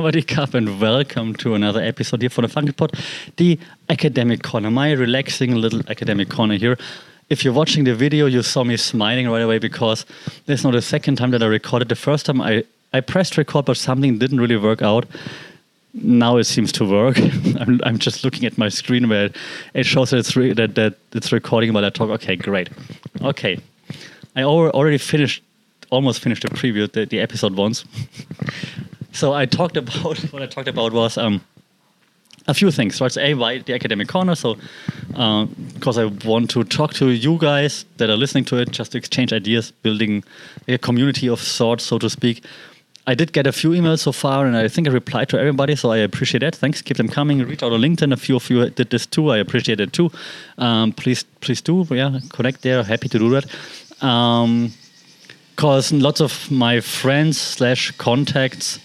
Savadi Cup and welcome to another episode here for the Funkit Pod, the academic corner, my relaxing little academic corner here. If you're watching the video, you saw me smiling right away because this is not the second time that I recorded. The first time I, I pressed record, but something didn't really work out. Now it seems to work. I'm, I'm just looking at my screen where it shows that it's, re- that, that it's recording while I talk. Okay, great. Okay. I already finished, almost finished the preview, the, the episode once. so I talked about what I talked about was um, a few things. So it's a why the academic corner. So because I want to talk to you guys that are listening to it, just to exchange ideas, building a community of sorts, so to speak. I did get a few emails so far, and I think I replied to everybody, so I appreciate that. Thanks, keep them coming. Reach out on LinkedIn. A few of you did this too. I appreciate it too. Um, please, please do. Yeah, connect there. Happy to do that. Because lots of my friends slash contacts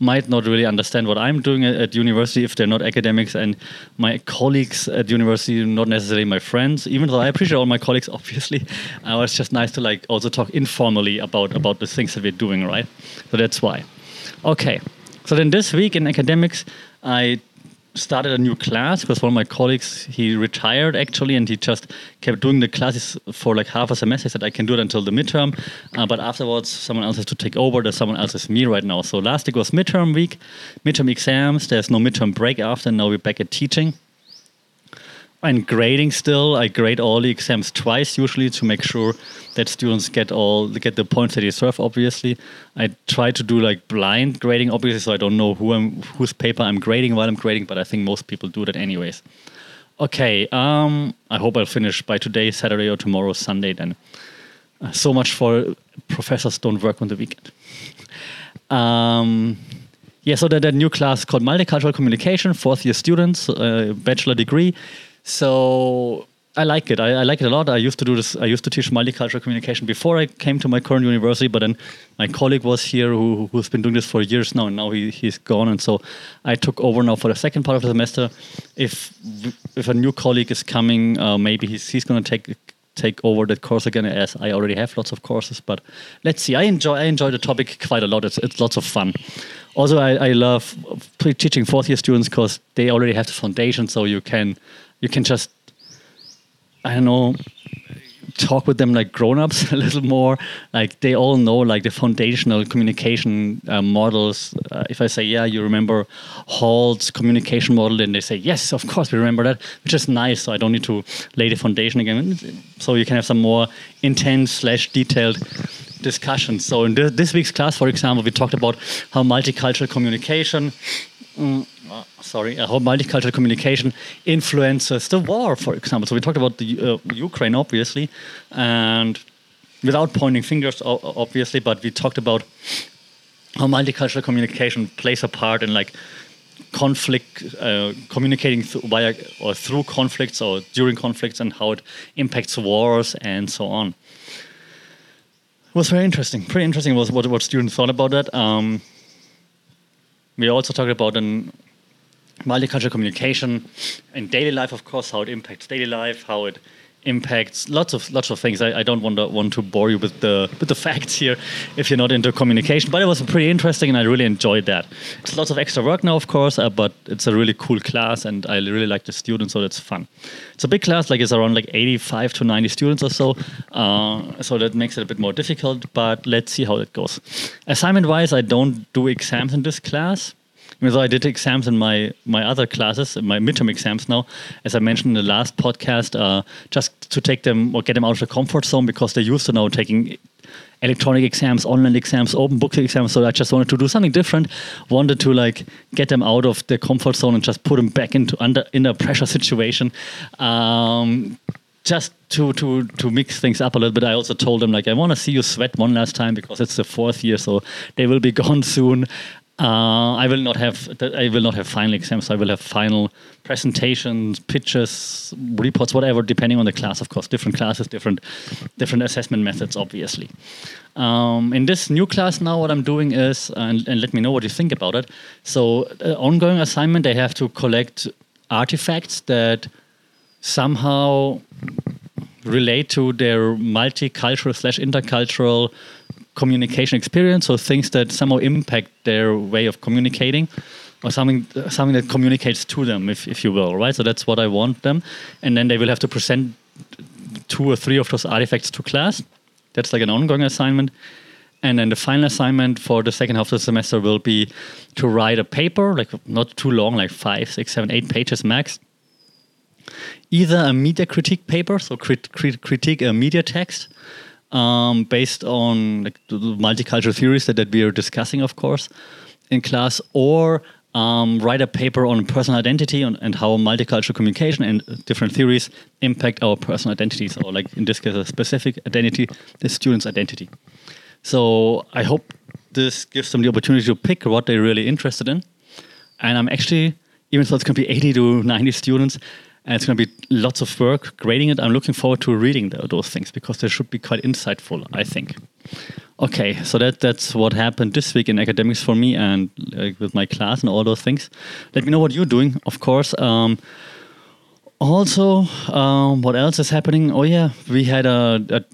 might not really understand what I'm doing at, at university if they're not academics, and my colleagues at university not necessarily my friends. Even though I appreciate all my colleagues, obviously, uh, it's just nice to like also talk informally about about the things that we're doing, right? So that's why. Okay, so then this week in academics, I started a new class because one of my colleagues. He retired actually and he just kept doing the classes for like half a semester. He said i can do it until the midterm. Uh, but afterwards someone else has to take over. There's someone else is me right now. So last week was midterm week midterm exams. There's no midterm break after. Now we're back at teaching and grading still. I grade all the exams twice usually to make sure that students get all get the points that they deserve obviously. I try to do like blind grading obviously so i don't know who i'm whose paper i'm grading while i'm grading but i think most people do that anyways. Okay um i hope i'll finish by today saturday or tomorrow sunday then. Uh, so much for professors don't work on the weekend. Um yeah, so that, that new class called Multicultural Communication, fourth year students, uh, bachelor degree. So I like it. I, I, like it a lot. I used to do this. I used to teach multicultural communication before I came to my current university. But then my colleague was here who, who's been doing this for years now, and now he, he's gone. And so I took over now for the second part of the semester. If if a new colleague is coming, uh, maybe he's he's going to take take over that course again as I already have lots of courses. But let's see. I enjoy I enjoy the topic quite a lot. It's it's lots of fun. Also, I, I love teaching fourth year students because they already have the foundation, so you can you can just I don't know talk with them like grown-ups a little more. Like they all know like the foundational communication uh, models. Uh, if i say yeah you remember hall's communication model then they say yes of course we remember that which is nice so i don't need to lay the foundation again. So you can have some more intense slash detailed discussions. So in th this week's class for example we talked about how multicultural communication mm, sorry, how multicultural communication influences the war, for example. So we talked about the uh, Ukraine, obviously, and without pointing fingers, obviously, but we talked about how multicultural communication plays a part in like conflict, uh, communicating th via or through conflicts or during conflicts, and how it impacts wars and so on. It was very interesting. Pretty interesting was what, what students thought about that. Um, we also talked about an multicultural communication in daily life, of course, how it impacts daily life, how it impacts lots of lots of things. I, I don't want to want to bore you with the with the facts here if you're not into communication, but it was pretty interesting and I really enjoyed that. It's lots of extra work now, of course, uh, but it's a really cool class and I really like the students, so that's fun. It's a big class, like it's around like 85 to 90 students or so, uh, so that makes it a bit more difficult. But let's see how it goes. Assignment wise, I don't do exams in this class though I did exams in my my other classes, my midterm exams now, as I mentioned in the last podcast, uh, just to take them or get them out of the comfort zone because they're used to now taking electronic exams, online exams, open book exams. So I just wanted to do something different. Wanted to like get them out of the comfort zone and just put them back into under in a pressure situation. Um, just to to to mix things up a little bit, I also told them like I want to see you sweat one last time because it's the fourth year, so they will be gone soon. Uh, I will not have I will not have final exams. I will have final presentations, pitches, reports, whatever, depending on the class. Of course, different classes, different different assessment methods, obviously. Um, in this new class now, what I'm doing is, and, and let me know what you think about it. So, uh, ongoing assignment, they have to collect artifacts that somehow relate to their multicultural slash intercultural communication experience, so things that somehow impact their way of communicating, or something something that communicates to them, if, if you will, right? So that's what I want them, and then they will have to present two or three of those artifacts to class. That's like an ongoing assignment. And then the final assignment for the second half of the semester will be to write a paper, like not too long, like five, six, seven, eight pages max. Either a media critique paper, so crit- crit- critique a media text um, based on like, the multicultural theories that, that we are discussing, of course, in class, or um, write a paper on personal identity and, and, how multicultural communication and different theories impact our personal identities, or like in this case, a specific identity, the student's identity. So I hope this gives them the opportunity to pick what they're really interested in. And I'm actually, even though it's going to be 80 to 90 students, and it's going to be lots of work grading it, I'm looking forward to reading the, those things because they should be quite insightful, I think. Okay, so that that's what happened this week in academics for me and uh, with my class and all those things. Let me know what you're doing, of course. Um, also, um, what else is happening? Oh yeah, we had a, a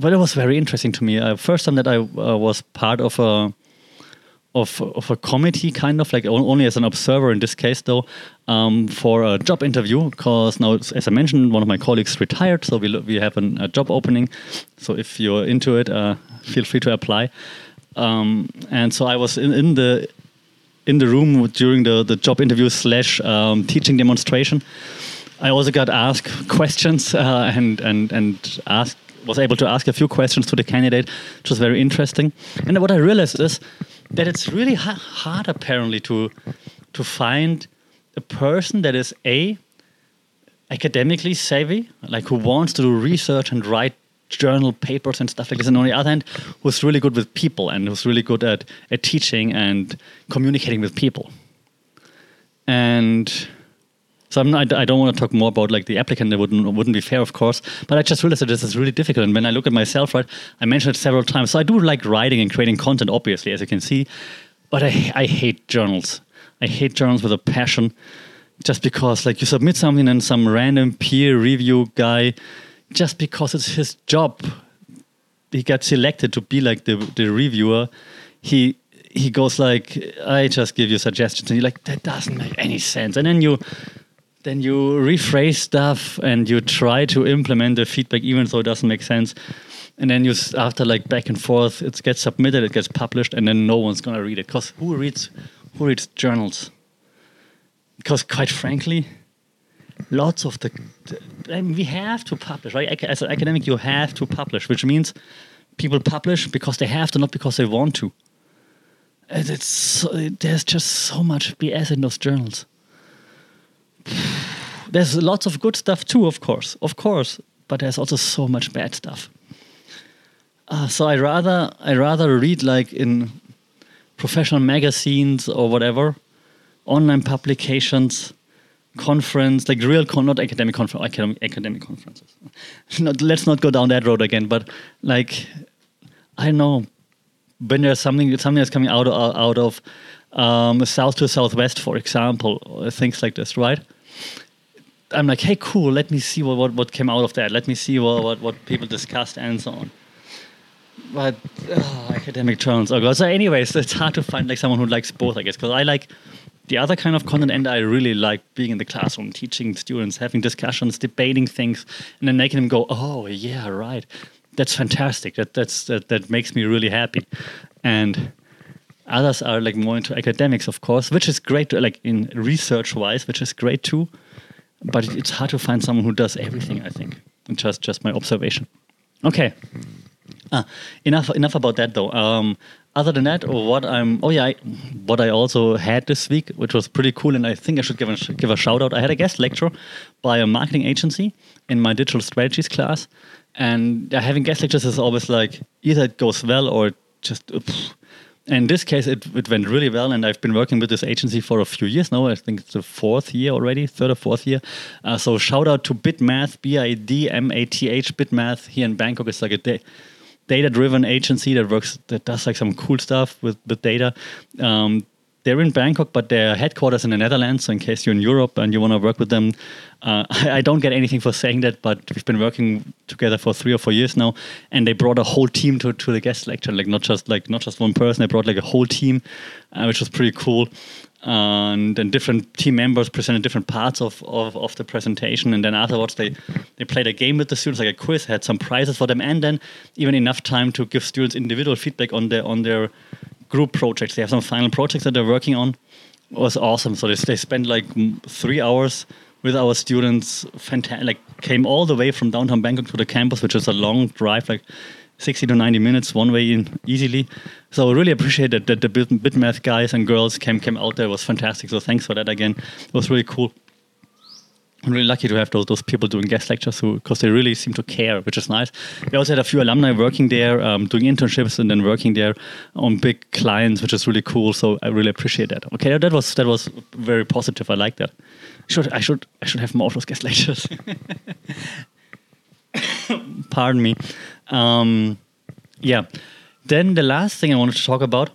well, it was very interesting to me. Uh, first time that I uh, was part of a of, of a committee, kind of like only as an observer in this case, though, um, for a job interview. Because now, as I mentioned, one of my colleagues retired, so we we have an, a job opening. So if you're into it, uh, feel free to apply. Um, and so I was in, in the in the room during the, the job interview slash um, teaching demonstration. I also got asked questions uh, and and and asked was able to ask a few questions to the candidate, which was very interesting. And what I realized is that it's really ha- hard, apparently, to to find a person that is a academically savvy, like who wants to do research and write journal papers and stuff like this, and on the other hand, who's really good with people and who's really good at, at teaching and communicating with people. And so not, i don't want to talk more about like the applicant. It wouldn't wouldn't be fair, of course. But I just realized that this is really difficult. And when I look at myself, right, I mentioned it several times. So I do like writing and creating content, obviously, as you can see. But I I hate journals. I hate journals with a passion, just because like you submit something and some random peer review guy, just because it's his job, he gets selected to be like the the reviewer. He he goes like, I just give you suggestions, and you're like, that doesn't make any sense. And then you then you rephrase stuff and you try to implement the feedback even though it doesn't make sense. And then you after like back and forth it gets submitted it gets published and then no one's to read it. Because who reads who reads journals? Because quite frankly lots of the, I mean, we have to publish right? As an academic you have to publish which means people publish because they have to not because they want to. And it's so, there's just so much bs in those journals there's lots of good stuff too, of course, of course, but there's also so much bad stuff. Uh, so I rather I rather read like in professional magazines or whatever, online publications, conference like real con not academic conference academic, academic conferences. not, let's not go down that road again, but like I know when there's something something that's coming out of, out of um, South by Southwest, for example, things like this, right? I'm like, hey, cool. Let me see what, what, what came out of that. Let me see what, what, what people discussed and so on. But oh, academic journals. Oh god. So, anyways, it's hard to find like someone who likes both, I guess, because I like the other kind of content, and I really like being in the classroom, teaching students, having discussions, debating things, and then making them go, "Oh, yeah, right. That's fantastic. That that's that that makes me really happy." And others are like more into academics, of course, which is great, to, like in research-wise, which is great too but it's hard to find someone who does everything. I think just just my observation. Okay. Uh, enough enough about that though. Um, other than that, what I'm oh yeah, I, what I also had this week, which was pretty cool, and I think I should give a give a shout out. I had a guest lecture by a marketing agency in my digital strategies class, and having guest lectures is always like either it goes well or just. In this case, it, it went really well, and I've been working with this agency for a few years now. I think it's the fourth year already, third or fourth year. Uh, so shout out to Bidmath, B-I-D-M-A-T-H, Bidmath here in Bangkok. It's like a data-driven agency that works that does like some cool stuff with with data. Um, they're in Bangkok, but their headquarters in the Netherlands. So in case you're in Europe and you want to work with them, uh, I, don't get anything for saying that, but we've been working together for three or four years now, and they brought a whole team to, to the guest lecture, like not just like not just one person. They brought like a whole team, uh, which was pretty cool. And then different team members presented different parts of, of, of the presentation, and then afterwards they they played a game with the students, like a quiz, had some prizes for them, and then even enough time to give students individual feedback on their on their group projects. They have some final projects that they're working on. It was awesome. So they, they spent like three hours with our students. Fantastic. Like came all the way from downtown Bangkok to the campus, which is a long drive, like 60 to 90 minutes one way in easily. So I really appreciate that, that the Bidmath guys and girls came came out there. It was fantastic. So thanks for that again. It was really cool. I'm really lucky to have those, those people doing guest lectures because they really seem to care, which is nice. We also had a few alumni working there, um, doing internships, and then working there on big clients, which is really cool. So I really appreciate that. Okay, that was that was very positive. I like that. Should I should I should have more of those guest lectures. Pardon me. Um, yeah. Then the last thing I wanted to talk about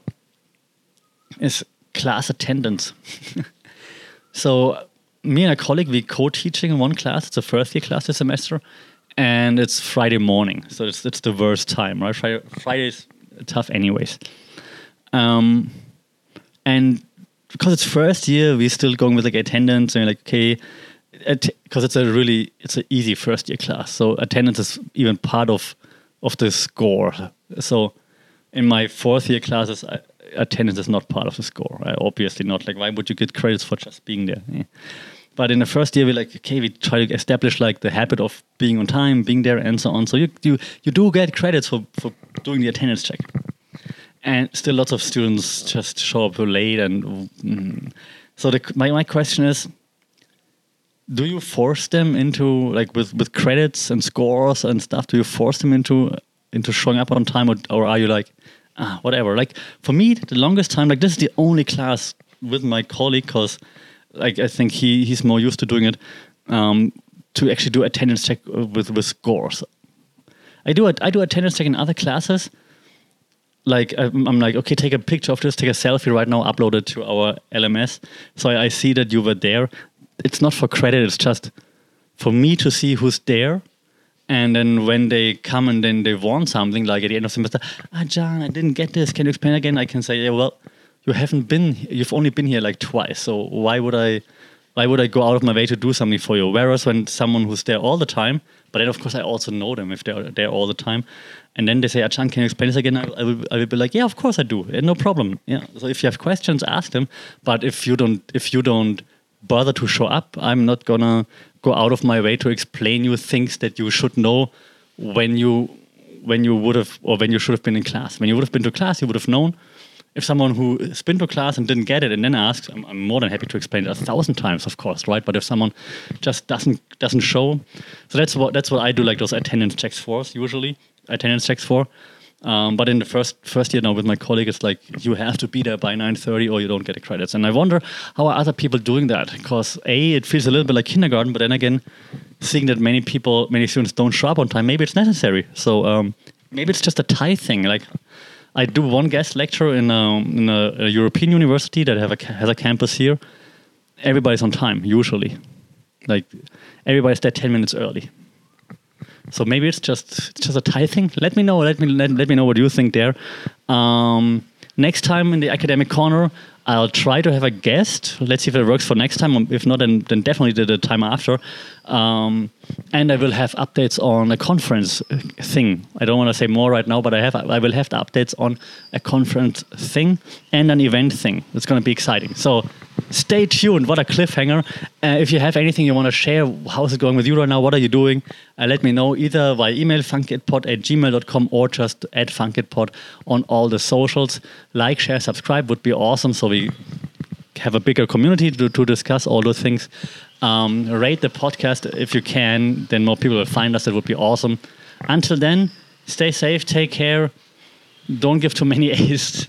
is class attendance. so me and a colleague we co-teaching in one class. It's a first year class this semester, and it's Friday morning, so it's it's the worst time, right? Friday Friday's tough, anyways. Um, and because it's first year, we're still going with like attendance and like okay, because it's a really it's an easy first year class, so attendance is even part of of the score. So in my fourth year classes, I, attendance is not part of the score. Right? Obviously not. Like, why would you get credits for just being there? Yeah. But in the first year, we're like, okay, we try to establish like the habit of being on time, being there, and so on. So you you, you do get credits for, for doing the attendance check. And still, lots of students just show up late. And mm. so the, my, my question is, do you force them into like with, with credits and scores and stuff? Do you force them into into showing up on time, or, or are you like, ah, whatever. Like for me, the longest time, like this is the only class with my colleague because, like I think he he's more used to doing it, um, to actually do attendance check with with scores. I do it. I do attendance check in other classes. Like I'm, I'm, like, okay, take a picture of this, take a selfie right now, upload it to our LMS. So I, I see that you were there. It's not for credit; it's just for me to see who's there and then when they come and then they want something, like at the end of the semester, ah, John, I didn't get this. Can you explain again? I can say, yeah, well, you haven't been, you've only been here like twice. So why would I, why would I go out of my way to do something for you? Whereas when someone who's there all the time, but then of course I also know them if they're there all the time, and then they say, Achan, can you explain this again? I, I, will, I will be like, yeah, of course I do, no problem. Yeah. So if you have questions, ask them. But if you don't, if you don't bother to show up, I'm not gonna go out of my way to explain you things that you should know when you when you would have or when you should have been in class. When you would have been to class, you would have known. If someone who has been to class and didn't get it and then asks, I'm, I'm, more than happy to explain it a thousand times, of course, right? But if someone just doesn't doesn't show, so that's what that's what I do, like those attendance checks for usually attendance checks for. Um, but in the first first year now with my colleague, it's like you have to be there by 9:30 or you don't get the credits. And I wonder how are other people doing that? Because a, it feels a little bit like kindergarten, but then again, seeing that many people, many students don't show up on time, maybe it's necessary. So um, maybe it's just a Thai thing. Like I do one guest lecture in a, in a, a European university that have a, has a campus here. Everybody's on time usually. Like everybody's there 10 minutes early so maybe it's just it's just a Thai thing. Let me know. Let me let, let me know what you think there. Um, next time in the academic corner, I'll try to have a guest. Let's see if it works for next time. If not, then, then definitely the, time after. Um, and I will have updates on a conference thing. I don't want to say more right now, but I have I will have the updates on a conference thing and an event thing. It's going to be exciting. So stay tuned. What a cliffhanger. Uh, if you have anything you want to share, how's it going with you right now? What are you doing? Uh, let me know either via email, funkitpod at gmail.com, or just at funkitpod on all the socials. Like, share, subscribe would be awesome so we have a bigger community to, to discuss all those things. Um, rate the podcast if you can, then more people will find us. It would be awesome. Until then, stay safe, take care, don't give too many A's.